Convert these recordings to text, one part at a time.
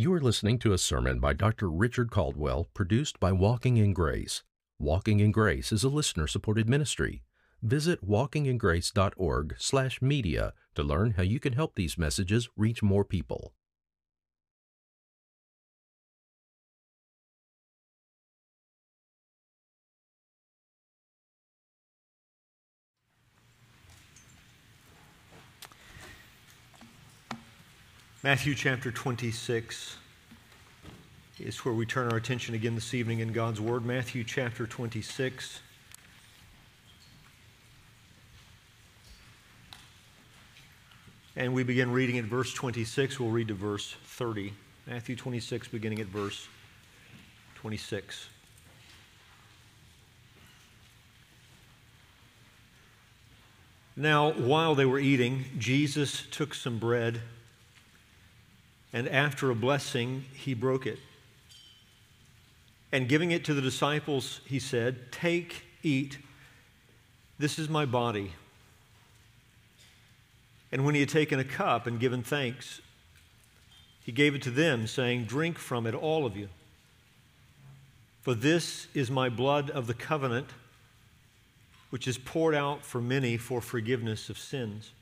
You are listening to a sermon by Dr. Richard Caldwell, produced by Walking in Grace. Walking in Grace is a listener-supported ministry. Visit walkingingrace.org/media to learn how you can help these messages reach more people. Matthew chapter 26 is where we turn our attention again this evening in God's Word. Matthew chapter 26. And we begin reading at verse 26. We'll read to verse 30. Matthew 26, beginning at verse 26. Now, while they were eating, Jesus took some bread and after a blessing, he broke it. And giving it to the disciples, he said, Take, eat, this is my body. And when he had taken a cup and given thanks, he gave it to them, saying, Drink from it, all of you. For this is my blood of the covenant, which is poured out for many for forgiveness of sins.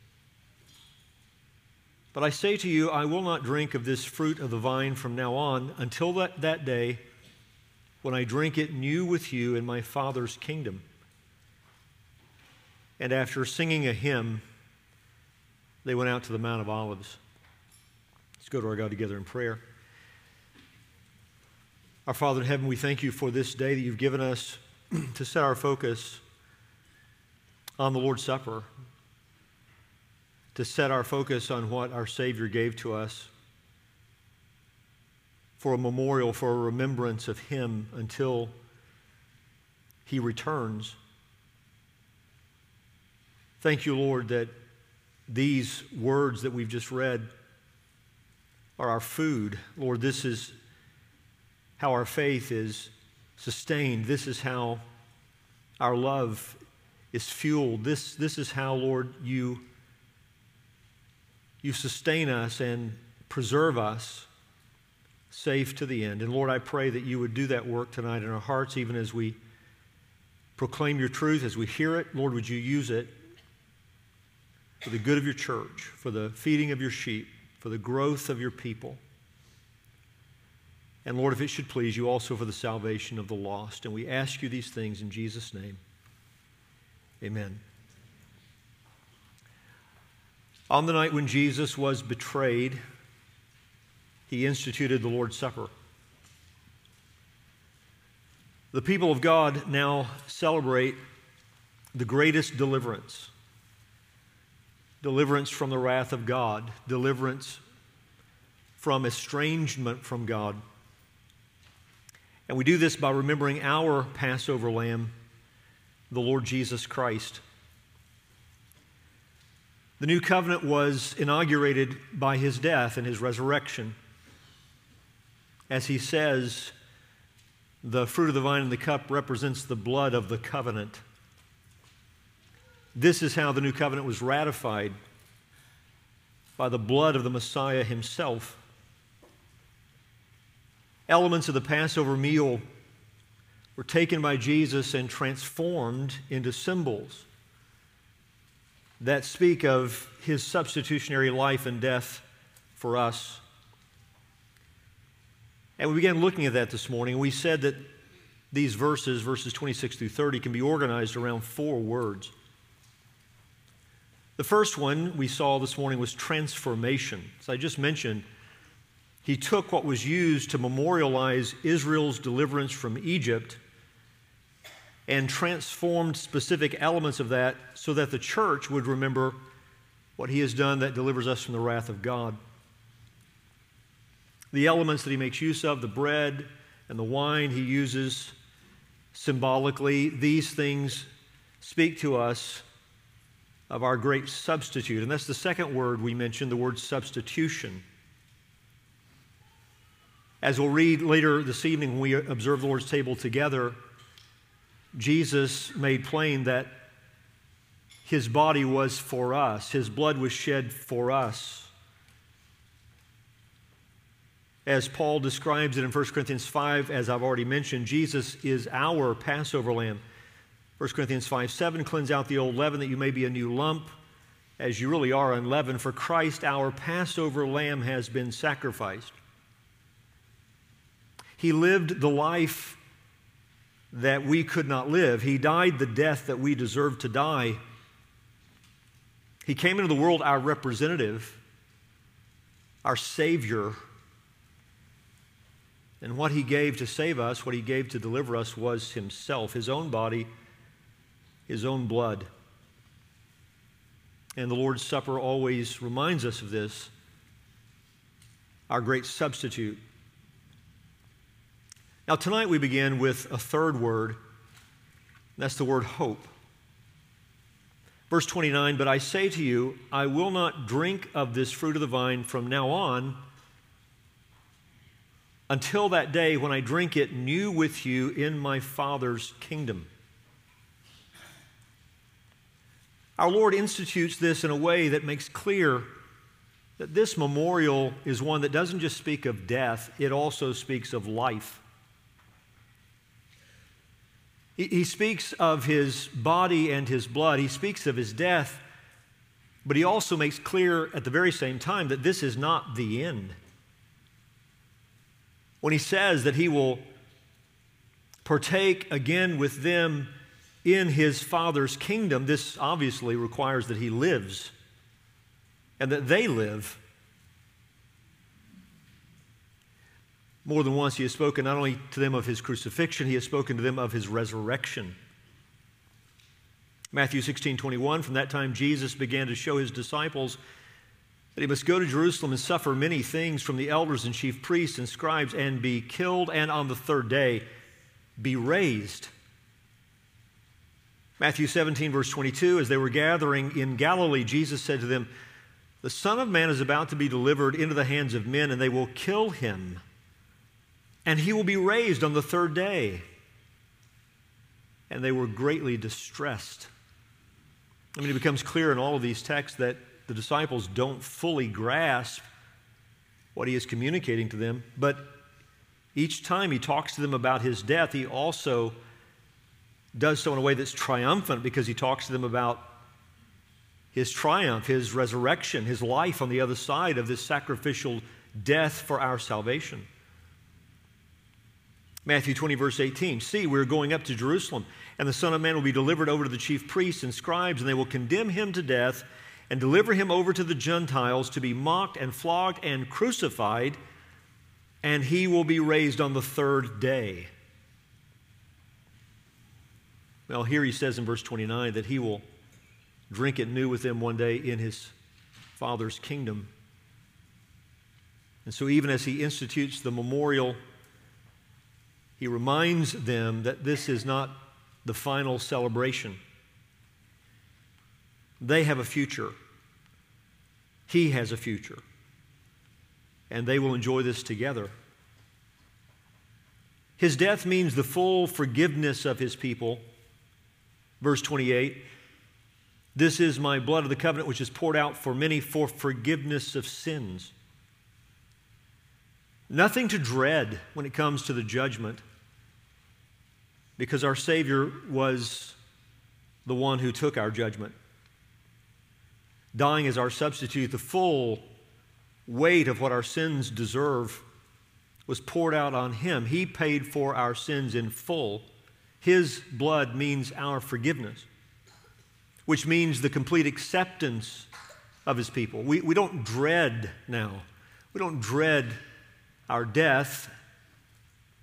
But I say to you, I will not drink of this fruit of the vine from now on until that, that day when I drink it new with you in my Father's kingdom. And after singing a hymn, they went out to the Mount of Olives. Let's go to our God together in prayer. Our Father in heaven, we thank you for this day that you've given us to set our focus on the Lord's Supper to set our focus on what our Savior gave to us for a memorial, for a remembrance of Him until He returns. Thank you, Lord, that these words that we've just read are our food. Lord, this is how our faith is sustained. This is how our love is fueled. This, this is how, Lord, you you sustain us and preserve us safe to the end. And Lord, I pray that you would do that work tonight in our hearts, even as we proclaim your truth, as we hear it. Lord, would you use it for the good of your church, for the feeding of your sheep, for the growth of your people. And Lord, if it should please you, also for the salvation of the lost. And we ask you these things in Jesus' name. Amen. On the night when Jesus was betrayed, he instituted the Lord's Supper. The people of God now celebrate the greatest deliverance deliverance from the wrath of God, deliverance from estrangement from God. And we do this by remembering our Passover lamb, the Lord Jesus Christ. The new covenant was inaugurated by his death and his resurrection. As he says, the fruit of the vine and the cup represents the blood of the covenant. This is how the new covenant was ratified by the blood of the Messiah himself. Elements of the Passover meal were taken by Jesus and transformed into symbols that speak of his substitutionary life and death for us. And we began looking at that this morning. We said that these verses, verses 26 through 30, can be organized around four words. The first one we saw this morning was transformation. As I just mentioned, he took what was used to memorialize Israel's deliverance from Egypt and transformed specific elements of that so that the church would remember what he has done that delivers us from the wrath of God. The elements that he makes use of, the bread and the wine he uses symbolically, these things speak to us of our great substitute. And that's the second word we mentioned, the word substitution. As we'll read later this evening when we observe the Lord's table together, Jesus made plain that his body was for us, his blood was shed for us. as Paul describes it in 1 Corinthians 5, as I've already mentioned, Jesus is our Passover lamb. 1 Corinthians 5 7, cleanse out the old leaven that you may be a new lump, as you really are unleavened. For Christ, our Passover lamb, has been sacrificed. He lived the life that we could not live, He died the death that we deserved to die. He came into the world our representative, our Savior and what he gave to save us, what he gave to deliver us, was himself, his own body, his own blood. And the Lord's Supper always reminds us of this, our great substitute. Now, tonight we begin with a third word, that's the word hope. Verse 29 But I say to you, I will not drink of this fruit of the vine from now on until that day when I drink it new with you in my Father's kingdom. Our Lord institutes this in a way that makes clear that this memorial is one that doesn't just speak of death, it also speaks of life. He speaks of his body and his blood, he speaks of his death, but he also makes clear at the very same time that this is not the end when he says that he will partake again with them in his Father's kingdom, this obviously requires that he lives and that they live. More than once, he has spoken not only to them of his crucifixion, he has spoken to them of his resurrection. Matthew 16 21, from that time, Jesus began to show his disciples that he must go to Jerusalem and suffer many things from the elders and chief priests and scribes and be killed, and on the third day be raised. Matthew 17, verse 22, as they were gathering in Galilee, Jesus said to them, The Son of Man is about to be delivered into the hands of men, and they will kill him, and he will be raised on the third day. And they were greatly distressed. I mean, it becomes clear in all of these texts that the disciples don't fully grasp what he is communicating to them, but each time he talks to them about his death, he also does so in a way that's triumphant because he talks to them about his triumph, his resurrection, his life on the other side of this sacrificial death for our salvation. Matthew 20, verse 18 See, we're going up to Jerusalem, and the Son of Man will be delivered over to the chief priests and scribes, and they will condemn him to death and deliver him over to the Gentiles to be mocked and flogged and crucified, and he will be raised on the third day. Well, here he says in verse 29 that he will drink it new with them one day in his Father's kingdom. And so, even as he institutes the memorial, he reminds them that this is not the final celebration. They have a future. He has a future. And they will enjoy this together. His death means the full forgiveness of his people. Verse 28 This is my blood of the covenant, which is poured out for many for forgiveness of sins. Nothing to dread when it comes to the judgment, because our Savior was the one who took our judgment dying as our substitute, the full weight of what our sins deserve was poured out on him. He paid for our sins in full. His blood means our forgiveness, which means the complete acceptance of his people. We, we don't dread now. We don't dread our death.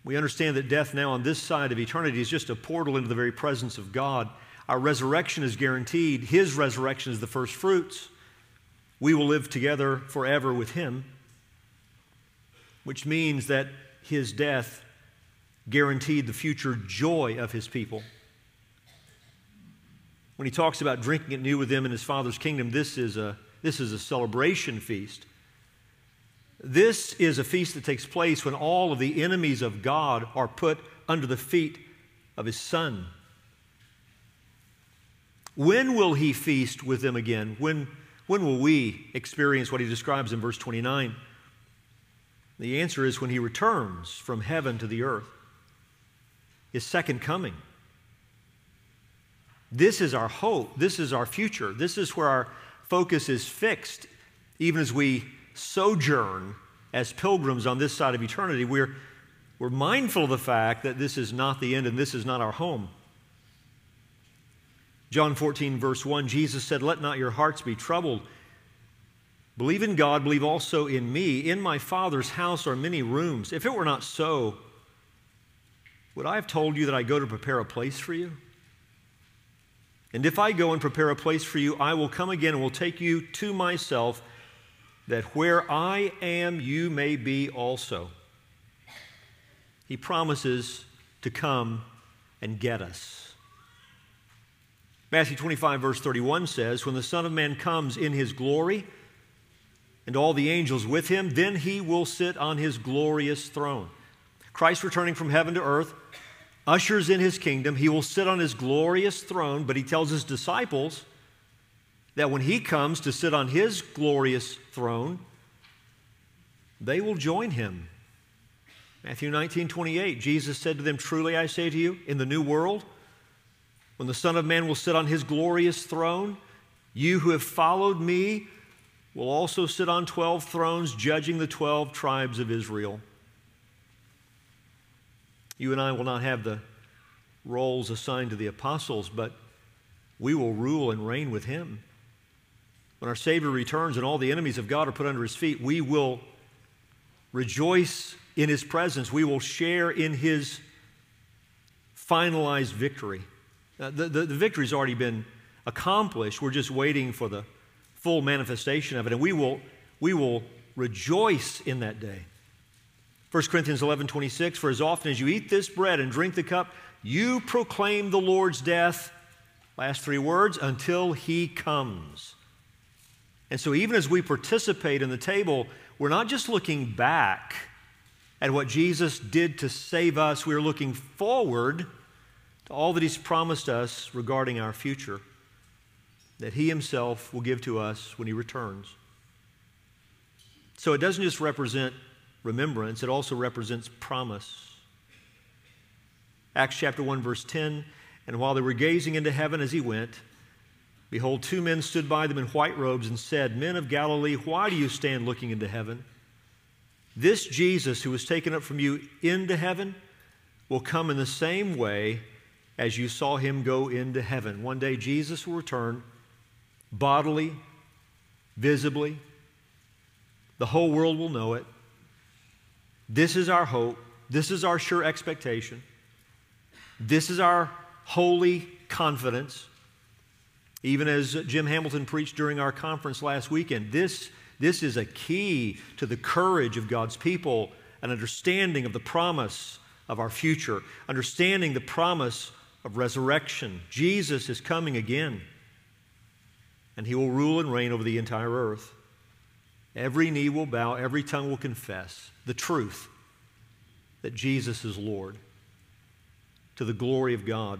We understand that death now on this side of eternity is just a portal into the very presence of God. Our resurrection is guaranteed. His resurrection is the first fruits. We will live together forever with Him, which means that His death guaranteed the future joy of His people. When He talks about drinking it new with them in His Father's kingdom, this is a, this is a celebration feast. This is a feast that takes place when all of the enemies of God are put under the feet of His Son. When will he feast with them again? When, when will we experience what he describes in verse 29? The answer is when he returns from heaven to the earth, his second coming. This is our hope. This is our future. This is where our focus is fixed, even as we sojourn as pilgrims on this side of eternity. We're, we're mindful of the fact that this is not the end and this is not our home. John 14, verse 1, Jesus said, Let not your hearts be troubled. Believe in God, believe also in me. In my Father's house are many rooms. If it were not so, would I have told you that I go to prepare a place for you? And if I go and prepare a place for you, I will come again and will take you to myself, that where I am, you may be also. He promises to come and get us. Matthew 25, verse 31 says, When the Son of Man comes in his glory, and all the angels with him, then he will sit on his glorious throne. Christ returning from heaven to earth ushers in his kingdom. He will sit on his glorious throne, but he tells his disciples that when he comes to sit on his glorious throne, they will join him. Matthew 19, 28, Jesus said to them, Truly I say to you, in the new world, when the Son of Man will sit on his glorious throne, you who have followed me will also sit on 12 thrones, judging the 12 tribes of Israel. You and I will not have the roles assigned to the apostles, but we will rule and reign with him. When our Savior returns and all the enemies of God are put under his feet, we will rejoice in his presence. We will share in his finalized victory. Uh, the, the, the victory's already been accomplished. We're just waiting for the full manifestation of it. And we will, we will rejoice in that day. 1 Corinthians 11 26, for as often as you eat this bread and drink the cup, you proclaim the Lord's death, last three words, until he comes. And so, even as we participate in the table, we're not just looking back at what Jesus did to save us, we're looking forward to all that he's promised us regarding our future that He Himself will give to us when He returns. So it doesn't just represent remembrance, it also represents promise. Acts chapter 1, verse 10 And while they were gazing into heaven as He went, behold, two men stood by them in white robes and said, Men of Galilee, why do you stand looking into heaven? This Jesus who was taken up from you into heaven will come in the same way as you saw him go into heaven. One day Jesus will return bodily, visibly. The whole world will know it. This is our hope. This is our sure expectation. This is our holy confidence. Even as Jim Hamilton preached during our conference last weekend, this, this is a key to the courage of God's people, an understanding of the promise of our future, understanding the promise of resurrection. Jesus is coming again and he will rule and reign over the entire earth. Every knee will bow, every tongue will confess the truth that Jesus is Lord to the glory of God.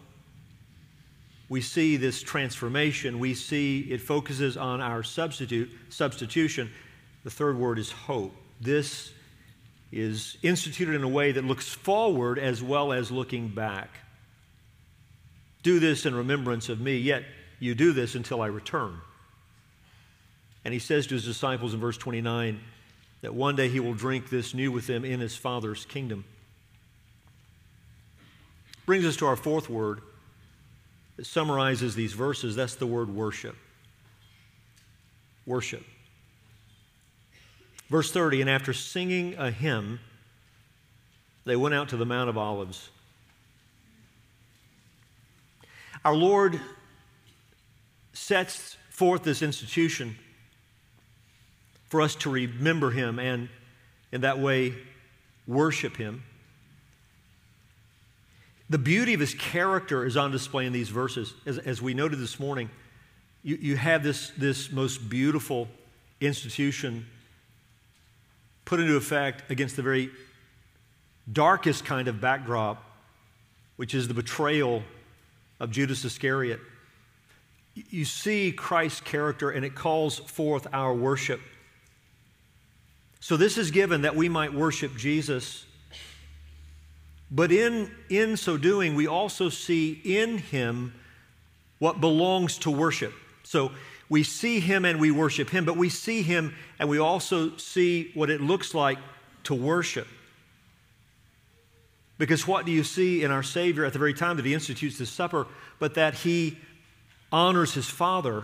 we see this transformation. We see it focuses on our substitute, substitution. The third word is hope. This is instituted in a way that looks forward as well as looking back. Do this in remembrance of me, yet you do this until I return. And he says to his disciples in verse 29 that one day he will drink this new with them in his Father's kingdom. Brings us to our fourth word that summarizes these verses. That's the word worship. Worship. Verse 30 And after singing a hymn, they went out to the Mount of Olives. Our Lord sets forth this institution for us to remember him and in that way worship him. The beauty of his character is on display in these verses. As, as we noted this morning, you, you have this, this most beautiful institution put into effect against the very darkest kind of backdrop, which is the betrayal of Judas Iscariot. You see Christ's character, and it calls forth our worship. So, this is given that we might worship Jesus. But in, in so doing, we also see in him what belongs to worship. So, we see him and we worship him, but we see him and we also see what it looks like to worship. Because what do you see in our Savior at the very time that he institutes the supper, but that he honors his Father?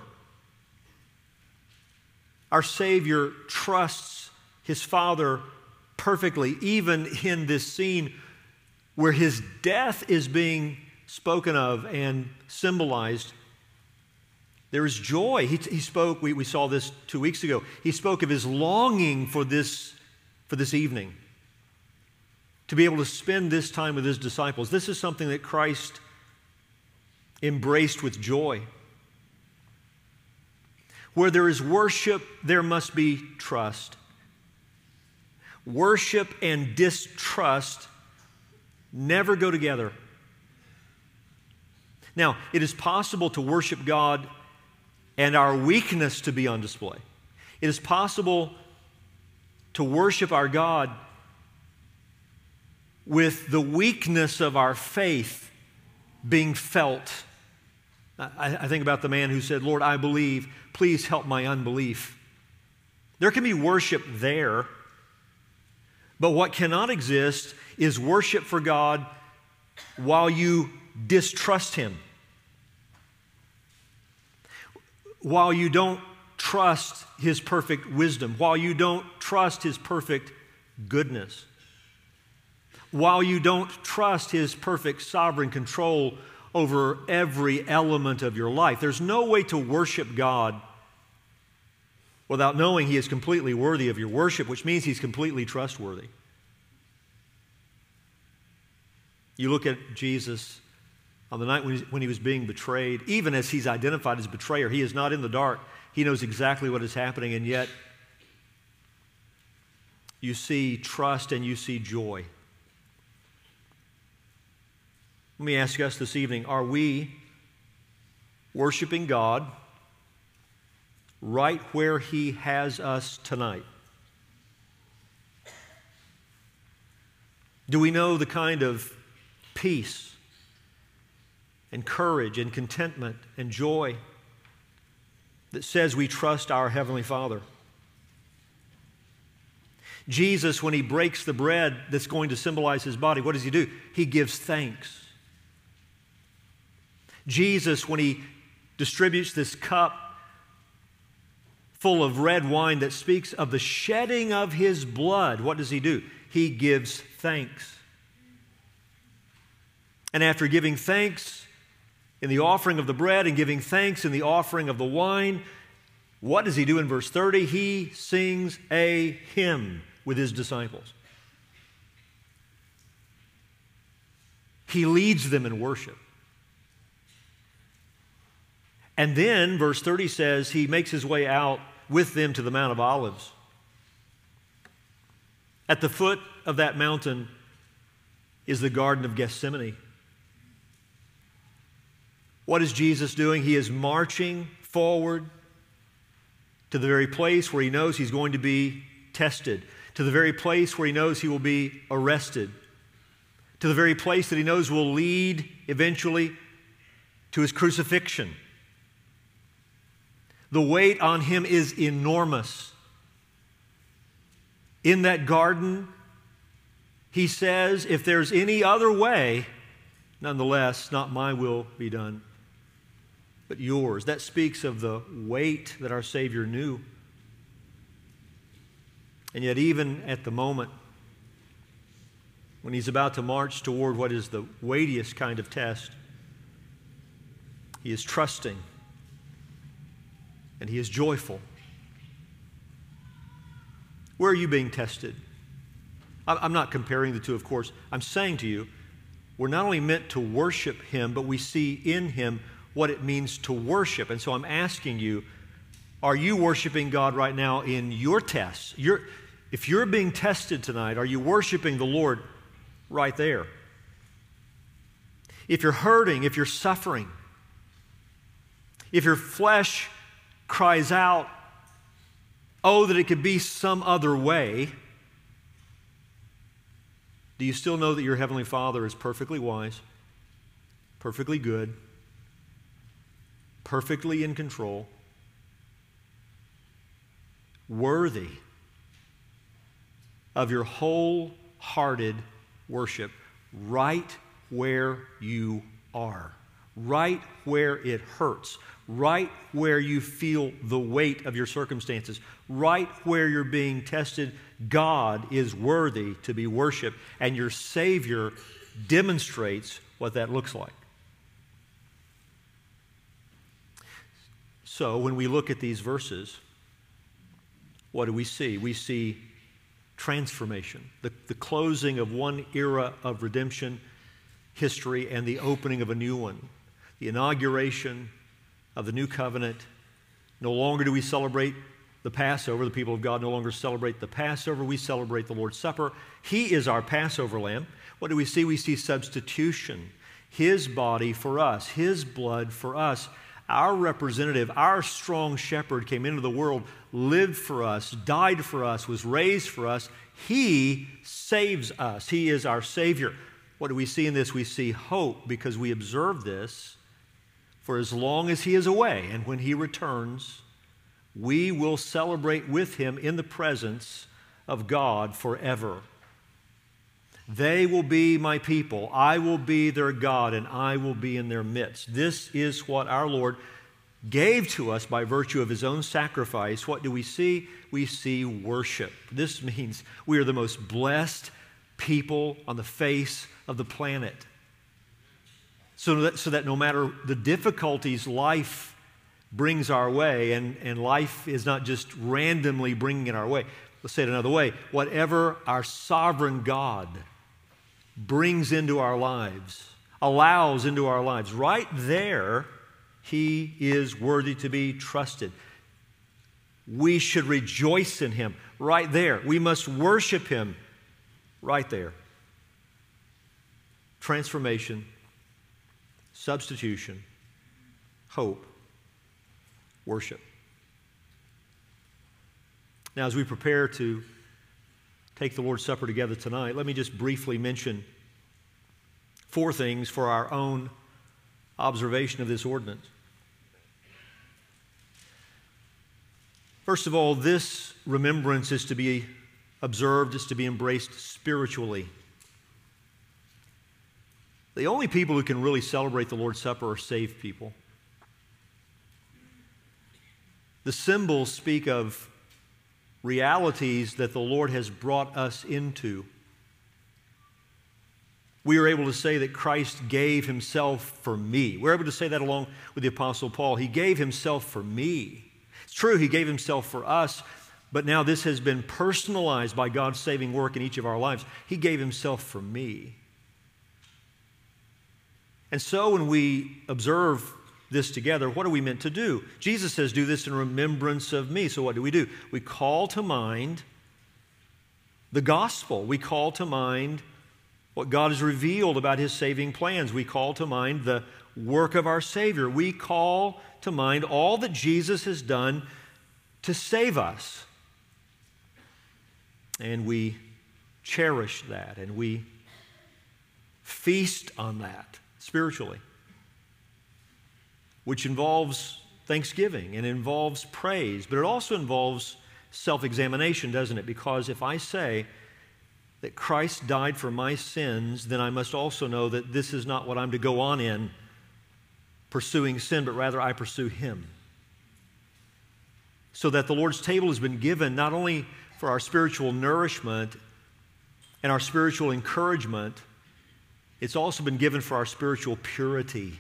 Our Savior trusts his Father perfectly, even in this scene where his death is being spoken of and symbolized there is joy. He, he spoke, we, we saw this two weeks ago. He spoke of his longing for this, for this evening, to be able to spend this time with his disciples. This is something that Christ embraced with joy. Where there is worship, there must be trust. Worship and distrust never go together. Now, it is possible to worship God and our weakness to be on display. It is possible to worship our God with the weakness of our faith being felt. I, I, think about the man who said, Lord, I believe, please help my unbelief. There can be worship there, but what cannot exist is worship for God while you distrust Him. while you don't trust his perfect wisdom, while you don't trust his perfect goodness, while you don't trust his perfect sovereign control over every element of your life. There's no way to worship God without knowing he is completely worthy of your worship, which means he's completely trustworthy. You look at Jesus on the night when he was being betrayed, even as he's identified as betrayer, he is not in the dark. He knows exactly what is happening, and yet you see trust and you see joy. Let me ask us this evening are we worshiping God right where He has us tonight? Do we know the kind of peace and courage and contentment and joy that says we trust our Heavenly Father. Jesus, when he breaks the bread that's going to symbolize his body, what does he do? He gives thanks. Jesus, when he distributes this cup full of red wine that speaks of the shedding of his blood, what does he do? He gives thanks. And after giving thanks, in the offering of the bread and giving thanks in the offering of the wine. What does he do in verse 30? He sings a hymn with his disciples. He leads them in worship. And then, verse 30 says, he makes his way out with them to the Mount of Olives. At the foot of that mountain is the Garden of Gethsemane. What is Jesus doing? He is marching forward to the very place where he knows he's going to be tested, to the very place where he knows he will be arrested, to the very place that he knows will lead eventually to his crucifixion. The weight on him is enormous. In that garden, he says, If there's any other way, nonetheless, not my will be done, but yours. That speaks of the weight that our Savior knew. And yet, even at the moment when he's about to march toward what is the weightiest kind of test, he is trusting and he is joyful. Where are you being tested? I'm not comparing the two, of course. I'm saying to you, we're not only meant to worship Him, but we see in Him what it means to worship. And so I'm asking you, are you worshiping God right now in your tests? You're, if you're being tested tonight, are you worshiping the Lord right there? If you're hurting, if you're suffering, if your flesh cries out, oh, that it could be some other way, do you still know that your Heavenly Father is perfectly wise, perfectly good, perfectly in control, worthy of your wholehearted worship right where you are, right where it hurts, right where you feel the weight of your circumstances, right where you're being tested, God is worthy to be worshiped, and your Savior demonstrates what that looks like. So, when we look at these verses, what do we see? We see transformation, the, the closing of one era of redemption history and the opening of a new one, the inauguration of the new covenant. No longer do we celebrate the Passover. The people of God no longer celebrate the Passover. We celebrate the Lord's Supper. He is our Passover lamb. What do we see? We see substitution. His body for us, His blood for us. Our representative, our strong shepherd came into the world, lived for us, died for us, was raised for us. He saves us. He is our Savior. What do we see in this? We see hope because we observe this for as long as he is away. And when he returns, we will celebrate with him in the presence of God forever. They will be my people. I will be their God, and I will be in their midst. This is what our Lord gave to us by virtue of his own sacrifice. What do we see? We see worship. This means we are the most blessed people on the face of the planet so that, so that no matter the difficulties life brings our way, and, and life is not just randomly bringing it our way. Let's say it another way whatever our sovereign God brings into our lives, allows into our lives, right there, He is worthy to be trusted. We should rejoice in Him right there. We must worship Him right there. Transformation substitution, hope, worship. Now, as we prepare to take the Lord's Supper together tonight, let me just briefly mention four things for our own observation of this ordinance. First of all, this remembrance is to be observed, is to be embraced spiritually. The only people who can really celebrate the Lord's Supper are saved people. The symbols speak of realities that the Lord has brought us into. We are able to say that Christ gave himself for me. We're able to say that along with the Apostle Paul. He gave himself for me. It's true, he gave himself for us, but now this has been personalized by God's saving work in each of our lives. He gave himself for me. And so when we observe this together, what are we meant to do? Jesus says, Do this in remembrance of me. So what do we do? We call to mind the gospel. We call to mind what God has revealed about his saving plans. We call to mind the work of our Savior. We call to mind all that Jesus has done to save us. And we cherish that and we feast on that spiritually, which involves thanksgiving and involves praise, but it also involves self examination, doesn't it? Because if I say that Christ died for my sins, then I must also know that this is not what I'm to go on in pursuing sin, but rather I pursue Him. So that the Lord's table has been given not only for our spiritual nourishment and our spiritual encouragement, it's also been given for our spiritual purity.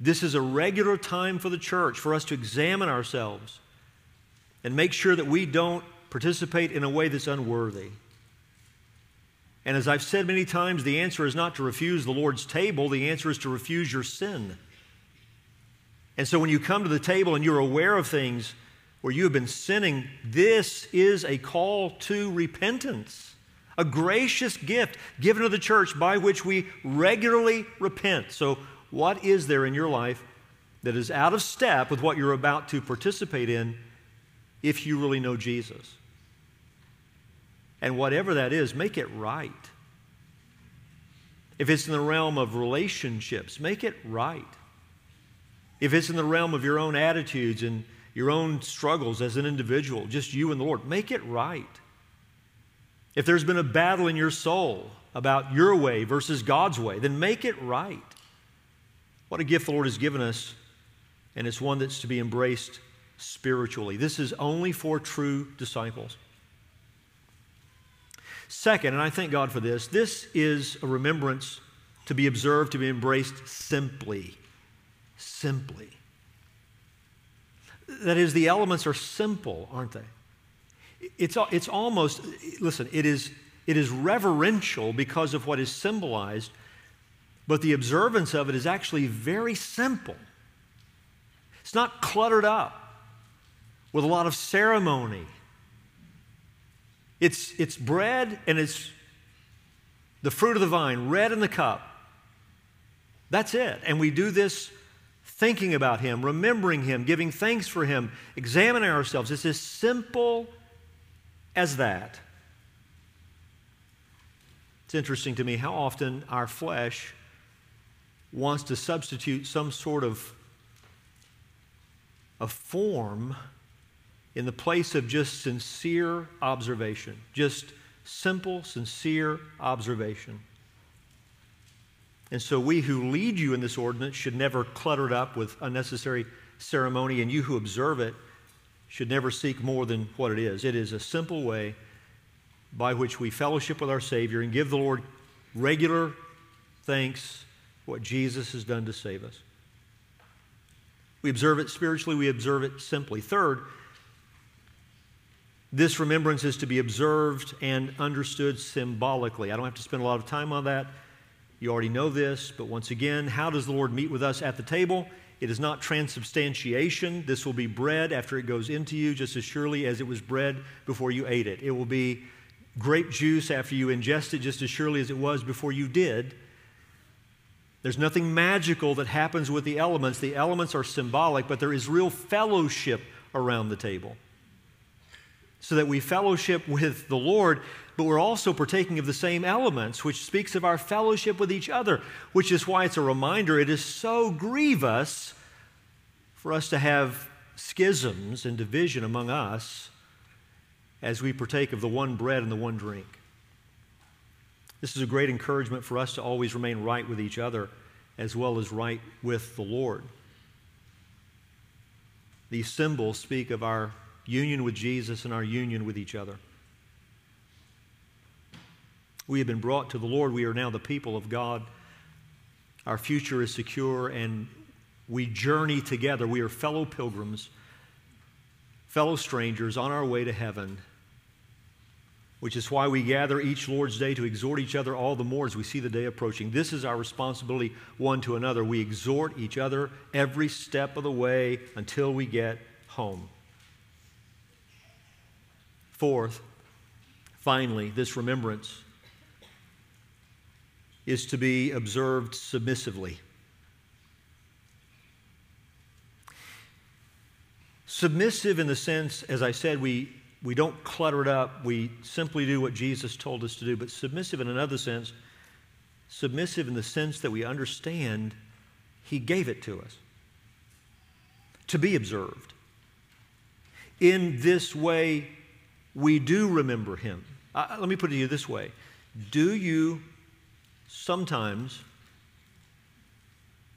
This is a regular time for the church for us to examine ourselves and make sure that we don't participate in a way that's unworthy. And as I've said many times, the answer is not to refuse the Lord's table, the answer is to refuse your sin. And so when you come to the table and you're aware of things where you have been sinning, this is a call to repentance, a gracious gift given to the church by which we regularly repent. So, what is there in your life that is out of step with what you're about to participate in if you really know Jesus? And whatever that is, make it right. If it's in the realm of relationships, make it right. If it's in the realm of your own attitudes and your own struggles as an individual, just you and the Lord, make it right. If there's been a battle in your soul about your way versus God's way, then make it right. What a gift the Lord has given us, and it's one that's to be embraced spiritually. This is only for true disciples. Second, and I thank God for this, this is a remembrance to be observed, to be embraced simply. Simply. That is, the elements are simple, aren't they? It's, it's almost, listen, it is, it is reverential because of what is symbolized, but the observance of it is actually very simple. It's not cluttered up with a lot of ceremony it's, it's bread and it's the fruit of the vine, red in the cup. That's it. And we do this thinking about Him, remembering Him, giving thanks for Him, examining ourselves. It's as simple as that. It's interesting to me how often our flesh wants to substitute some sort of a form in the place of just sincere observation, just simple, sincere observation. And so, we who lead you in this ordinance should never clutter it up with unnecessary ceremony, and you who observe it should never seek more than what it is. It is a simple way by which we fellowship with our Savior and give the Lord regular thanks for what Jesus has done to save us. We observe it spiritually, we observe it simply. Third, this remembrance is to be observed and understood symbolically. I don't have to spend a lot of time on that. You already know this, but once again, how does the Lord meet with us at the table? It is not transubstantiation. This will be bread after it goes into you, just as surely as it was bread before you ate it. It will be grape juice after you ingest it, just as surely as it was before you did. There's nothing magical that happens with the elements. The elements are symbolic, but there is real fellowship around the table so that we fellowship with the Lord, but we're also partaking of the same elements, which speaks of our fellowship with each other, which is why it's a reminder it is so grievous for us to have schisms and division among us as we partake of the one bread and the one drink. This is a great encouragement for us to always remain right with each other as well as right with the Lord. These symbols speak of our union with Jesus and our union with each other. We have been brought to the Lord. We are now the people of God. Our future is secure, and we journey together. We are fellow pilgrims, fellow strangers on our way to heaven, which is why we gather each Lord's Day to exhort each other all the more as we see the day approaching. This is our responsibility one to another. We exhort each other every step of the way until we get home. Fourth, finally, this remembrance is to be observed submissively. Submissive in the sense, as I said, we, we don't clutter it up, we simply do what Jesus told us to do, but submissive in another sense, submissive in the sense that we understand He gave it to us to be observed. In this way, we do remember him. Uh, let me put it to you this way Do you sometimes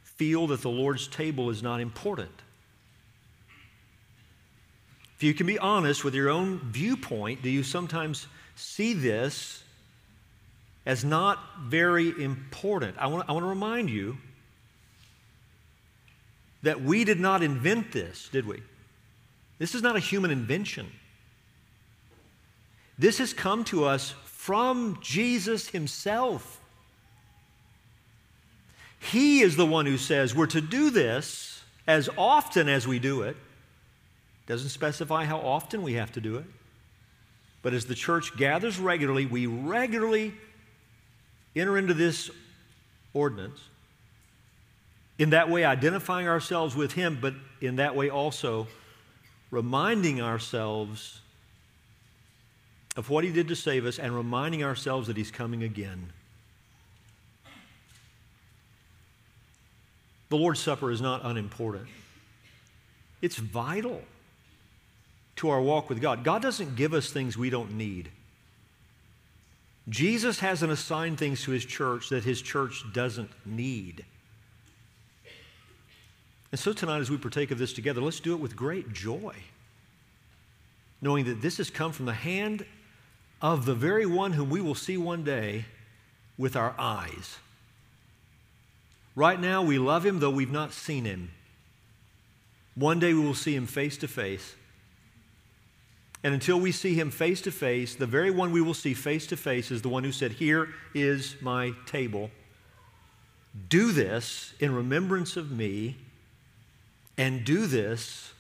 feel that the Lord's table is not important? If you can be honest with your own viewpoint, do you sometimes see this as not very important? I want, I want to remind you that we did not invent this, did we? This is not a human invention. This has come to us from Jesus himself. He is the one who says we're to do this as often as we do it. Doesn't specify how often we have to do it. But as the church gathers regularly, we regularly enter into this ordinance. In that way, identifying ourselves with Him, but in that way also reminding ourselves of what He did to save us and reminding ourselves that He's coming again. The Lord's Supper is not unimportant, it's vital to our walk with God. God doesn't give us things we don't need. Jesus hasn't assigned things to his church that his church doesn't need. And so tonight, as we partake of this together, let's do it with great joy, knowing that this has come from the hand of the very one whom we will see one day with our eyes. Right now, we love him, though we've not seen him. One day, we will see him face to face. And until we see him face to face, the very one we will see face to face is the one who said, Here is my table. Do this in remembrance of me, and do this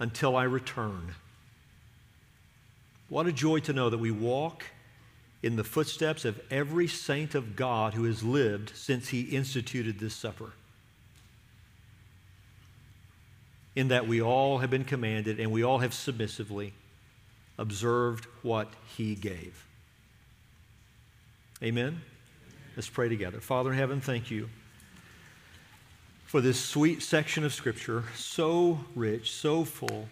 until I return. What a joy to know that we walk in the footsteps of every saint of God who has lived since he instituted this supper. In that we all have been commanded and we all have submissively observed what he gave. Amen? Let's pray together. Father in heaven, thank you for this sweet section of Scripture, so rich, so full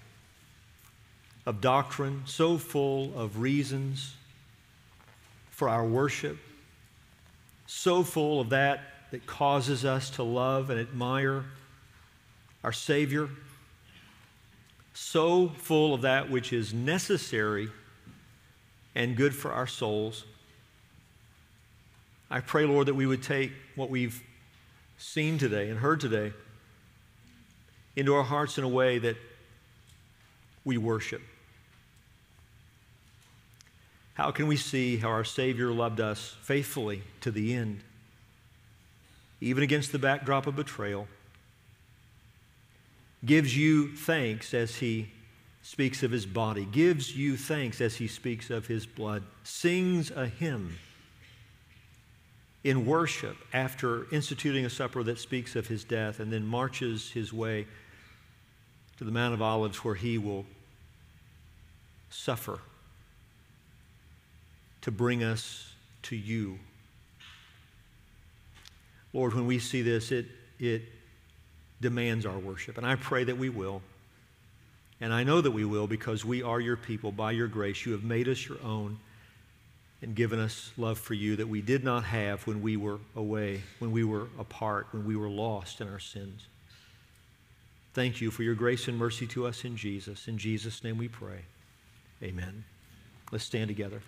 of doctrine, so full of reasons for our worship, so full of that that causes us to love and admire our Savior so full of that which is necessary and good for our souls. I pray, Lord, that we would take what we've seen today and heard today into our hearts in a way that we worship. How can we see how our Savior loved us faithfully to the end, even against the backdrop of betrayal? gives you thanks as he speaks of his body, gives you thanks as he speaks of his blood, sings a hymn in worship after instituting a supper that speaks of his death, and then marches his way to the Mount of Olives where he will suffer to bring us to you. Lord, when we see this, it, it demands our worship. And I pray that we will. And I know that we will because we are your people by your grace. You have made us your own and given us love for you that we did not have when we were away, when we were apart, when we were lost in our sins. Thank you for your grace and mercy to us in Jesus. In Jesus' name we pray. Amen. Let's stand together.